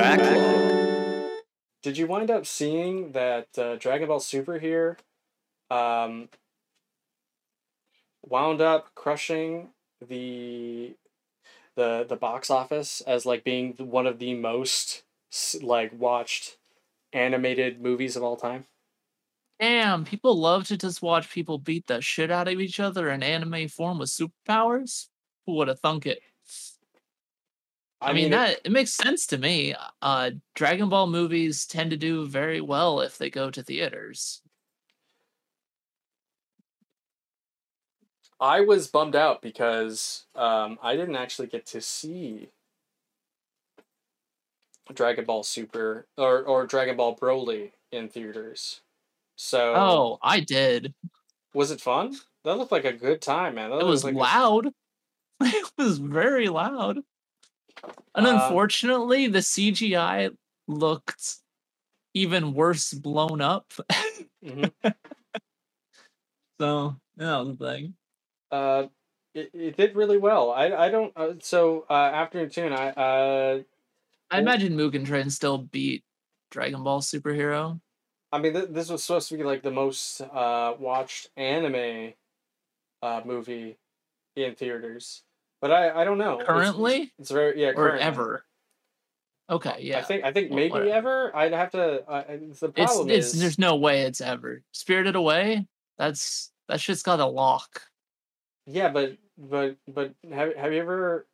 Backlog. Did you wind up seeing that uh, Dragon Ball Superhero um, wound up crushing the the the box office as like being one of the most like watched animated movies of all time? Damn, people love to just watch people beat the shit out of each other in anime form with superpowers. Who would have thunk it? I, mean, it- that it makes sense to me. Uh, Dragon Ball movies tend to do very well if they go to theaters. I was bummed out because um, I didn't actually get to see Dragon Ball Super or, or Dragon Ball Broly in theaters. So Oh, I did. was it fun? That looked like a good time, man. That It was like a- loud. It was very loud. And Uh, unfortunately, the CGI looked even worse blown up. Mhm. so, yeah, that was the thing. uh, it, it did really well. I I don't. Uh, so uh, afternoon tune. I uh, I imagine Mugen Train still beat Dragon Ball Superhero. I mean, th- this was supposed to be like the most uh, watched anime uh, movie in theaters, but I, I don't know. Currently? it's, it's very yeah Or ever. Okay, yeah. I think I think maybe whatever. ever. I'd have to. Uh, the problem it's is there's no way it's ever. Spirited Away, that's that shit's got a lock. yeah, but but but have have you ever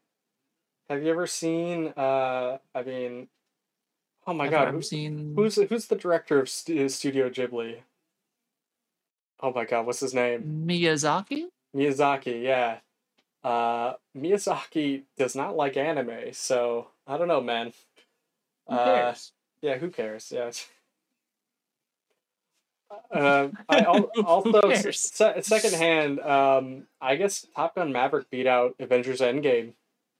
have you ever seen? Uh, I mean, oh my I've god, never who, seen who's who's the director of Studio Ghibli? Oh my god, what's his name? Miyazaki? Miyazaki, yeah. Uh, Miyazaki does not like anime, so I don't know, man. Who Uh, cares? yeah, who cares? Yeah. Uh, I al- also se- secondhand. Um, I guess Top Gun Maverick beat out Avengers Endgame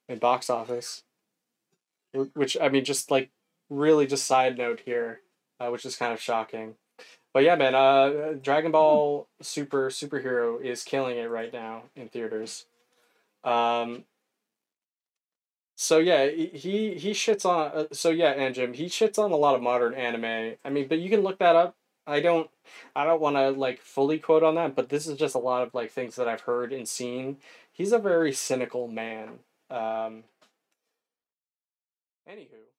in box office, which I mean, just like really, just side note here, uh, which is kind of shocking. But yeah, man, uh, Dragon Ball Super superhero is killing it right now in theaters. Um. So yeah, he he shits on. Uh, so yeah, and Jim, he shits on a lot of modern anime. I mean, but you can look that up. I don't, I don't want to like fully quote on that, but this is just a lot of like things that I've heard and seen. He's a very cynical man. Um. Anywho.